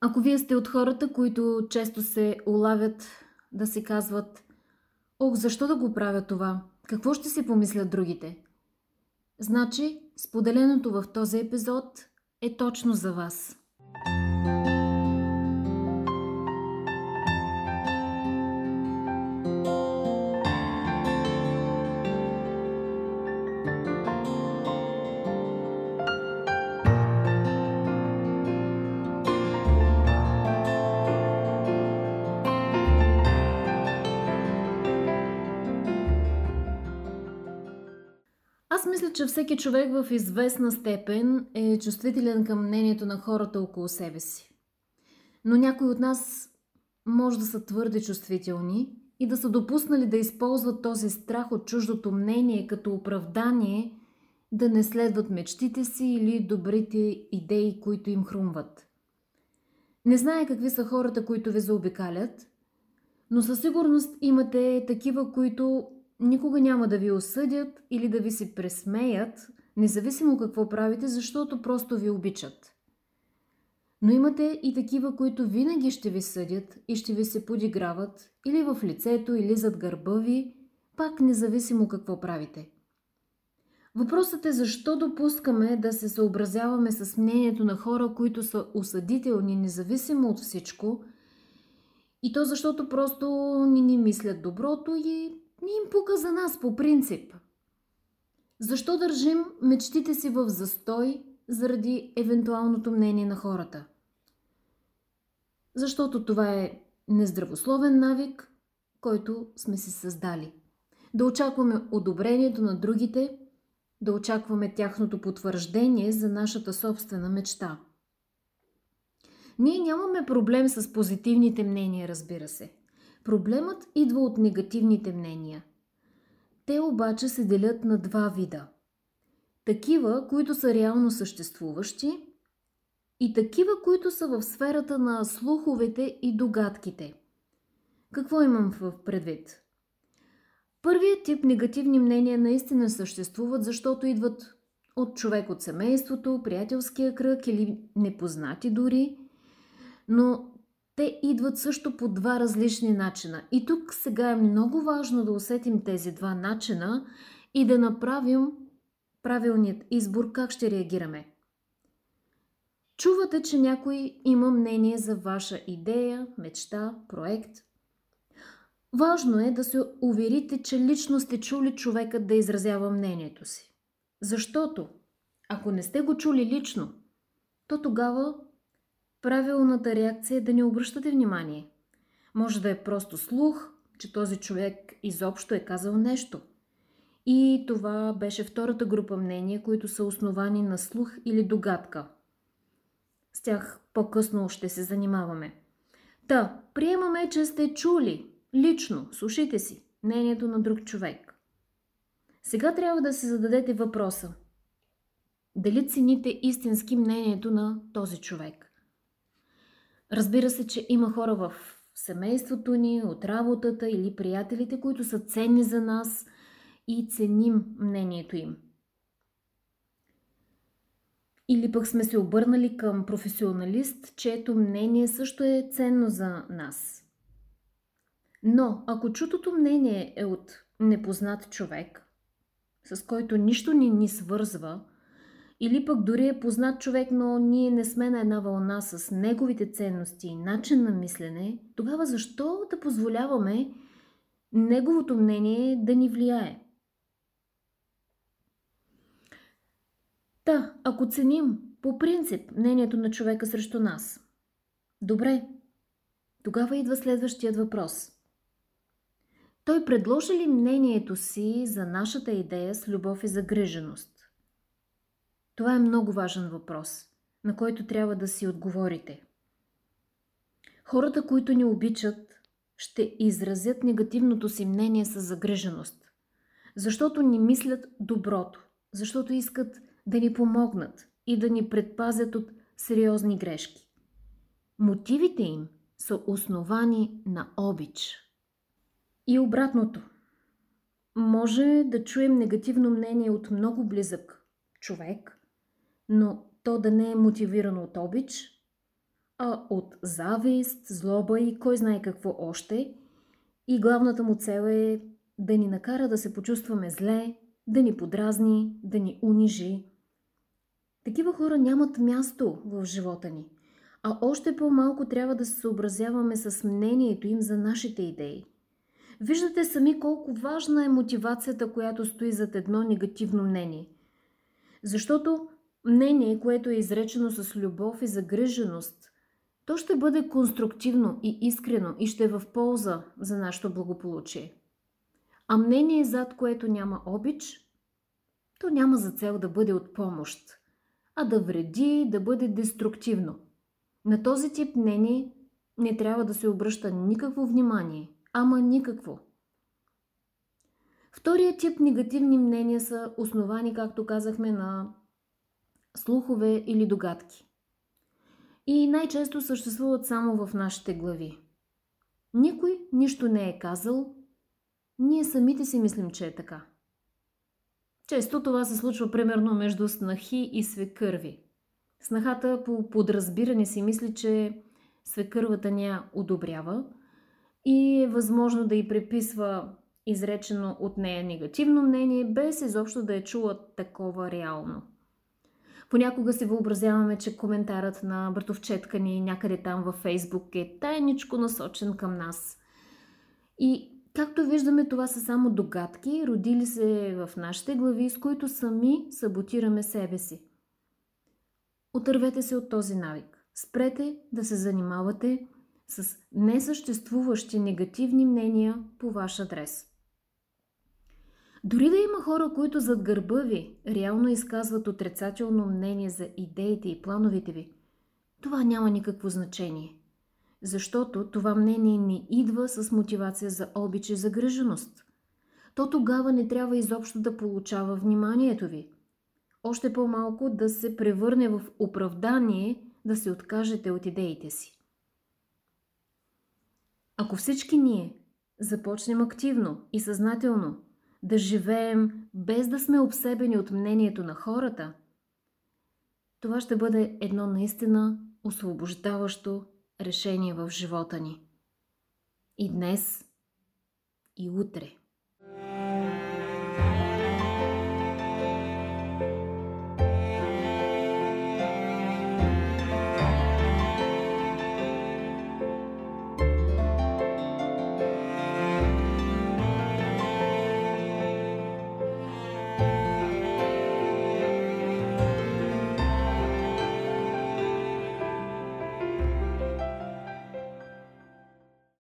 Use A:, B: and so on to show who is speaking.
A: Ако вие сте от хората, които често се улавят да си казват Ох, защо да го правя това? Какво ще си помислят другите? Значи, споделеното в този епизод е точно за вас. Мисля, че всеки човек в известна степен е чувствителен към мнението на хората около себе си. Но някои от нас може да са твърде чувствителни и да са допуснали да използват този страх от чуждото мнение като оправдание да не следват мечтите си или добрите идеи, които им хрумват. Не зная какви са хората, които ви заобикалят, но със сигурност имате такива, които никога няма да ви осъдят или да ви се пресмеят, независимо какво правите, защото просто ви обичат. Но имате и такива, които винаги ще ви съдят и ще ви се подиграват или в лицето, или зад гърба ви, пак независимо какво правите. Въпросът е защо допускаме да се съобразяваме с мнението на хора, които са осъдителни, независимо от всичко, и то защото просто ни ни мислят доброто и не им пука за нас по принцип. Защо държим мечтите си в застой заради евентуалното мнение на хората? Защото това е нездравословен навик, който сме си създали. Да очакваме одобрението на другите, да очакваме тяхното потвърждение за нашата собствена мечта. Ние нямаме проблем с позитивните мнения, разбира се. Проблемът идва от негативните мнения. Те обаче се делят на два вида. Такива, които са реално съществуващи и такива, които са в сферата на слуховете и догадките. Какво имам в предвид? Първият тип негативни мнения наистина съществуват, защото идват от човек от семейството, приятелския кръг или непознати дори, но идват също по два различни начина. И тук сега е много важно да усетим тези два начина и да направим правилният избор как ще реагираме. Чувате, че някой има мнение за ваша идея, мечта, проект. Важно е да се уверите, че лично сте чули човекът да изразява мнението си. Защото, ако не сте го чули лично, то тогава Правилната реакция е да не обръщате внимание. Може да е просто слух, че този човек изобщо е казал нещо. И това беше втората група мнения, които са основани на слух или догадка. С тях по-късно ще се занимаваме. Та, приемаме, че сте чули, лично, слушайте си, мнението на друг човек. Сега трябва да се зададете въпроса. Дали цените истински мнението на този човек? Разбира се, че има хора в семейството ни, от работата или приятелите, които са ценни за нас и ценим мнението им. Или пък сме се обърнали към професионалист, чието мнение също е ценно за нас. Но ако чутото мнение е от непознат човек, с който нищо ни ни свързва, или пък дори е познат човек, но ние не сме на една вълна с неговите ценности и начин на мислене, тогава защо да позволяваме неговото мнение да ни влияе? Та, ако ценим по принцип мнението на човека срещу нас, добре, тогава идва следващият въпрос. Той предложи ли мнението си за нашата идея с любов и загриженост? Това е много важен въпрос, на който трябва да си отговорите. Хората, които ни обичат, ще изразят негативното си мнение с загриженост, защото ни мислят доброто, защото искат да ни помогнат и да ни предпазят от сериозни грешки. Мотивите им са основани на обич. И обратното. Може да чуем негативно мнение от много близък човек, но то да не е мотивирано от обич, а от завист, злоба и кой знае какво още. И главната му цел е да ни накара да се почувстваме зле, да ни подразни, да ни унижи. Такива хора нямат място в живота ни, а още по-малко трябва да се съобразяваме с мнението им за нашите идеи. Виждате сами колко важна е мотивацията, която стои зад едно негативно мнение. Защото мнение, което е изречено с любов и загриженост, то ще бъде конструктивно и искрено и ще е в полза за нашето благополучие. А мнение, зад което няма обич, то няма за цел да бъде от помощ, а да вреди, да бъде деструктивно. На този тип мнение не трябва да се обръща никакво внимание, ама никакво. Втория тип негативни мнения са основани, както казахме, на слухове или догадки. И най-често съществуват само в нашите глави. Никой нищо не е казал, ние самите си мислим, че е така. Често това се случва примерно между снахи и свекърви. Снахата по подразбиране си мисли, че свекървата ня одобрява и е възможно да й приписва изречено от нея негативно мнение, без изобщо да е чула такова реално. Понякога си въобразяваме, че коментарът на братовчетка ни някъде там във Фейсбук е тайничко насочен към нас. И както виждаме, това са само догадки, родили се в нашите глави, с които сами саботираме себе си. Отървете се от този навик. Спрете да се занимавате с несъществуващи негативни мнения по ваш адрес. Дори да има хора, които зад гърба ви реално изказват отрицателно мнение за идеите и плановете ви, това няма никакво значение. Защото това мнение не идва с мотивация за обич и загриженост. То тогава не трябва изобщо да получава вниманието ви. Още по-малко да се превърне в оправдание да се откажете от идеите си. Ако всички ние започнем активно и съзнателно да живеем без да сме обсебени от мнението на хората, това ще бъде едно наистина освобождаващо решение в живота ни. И днес, и утре. thank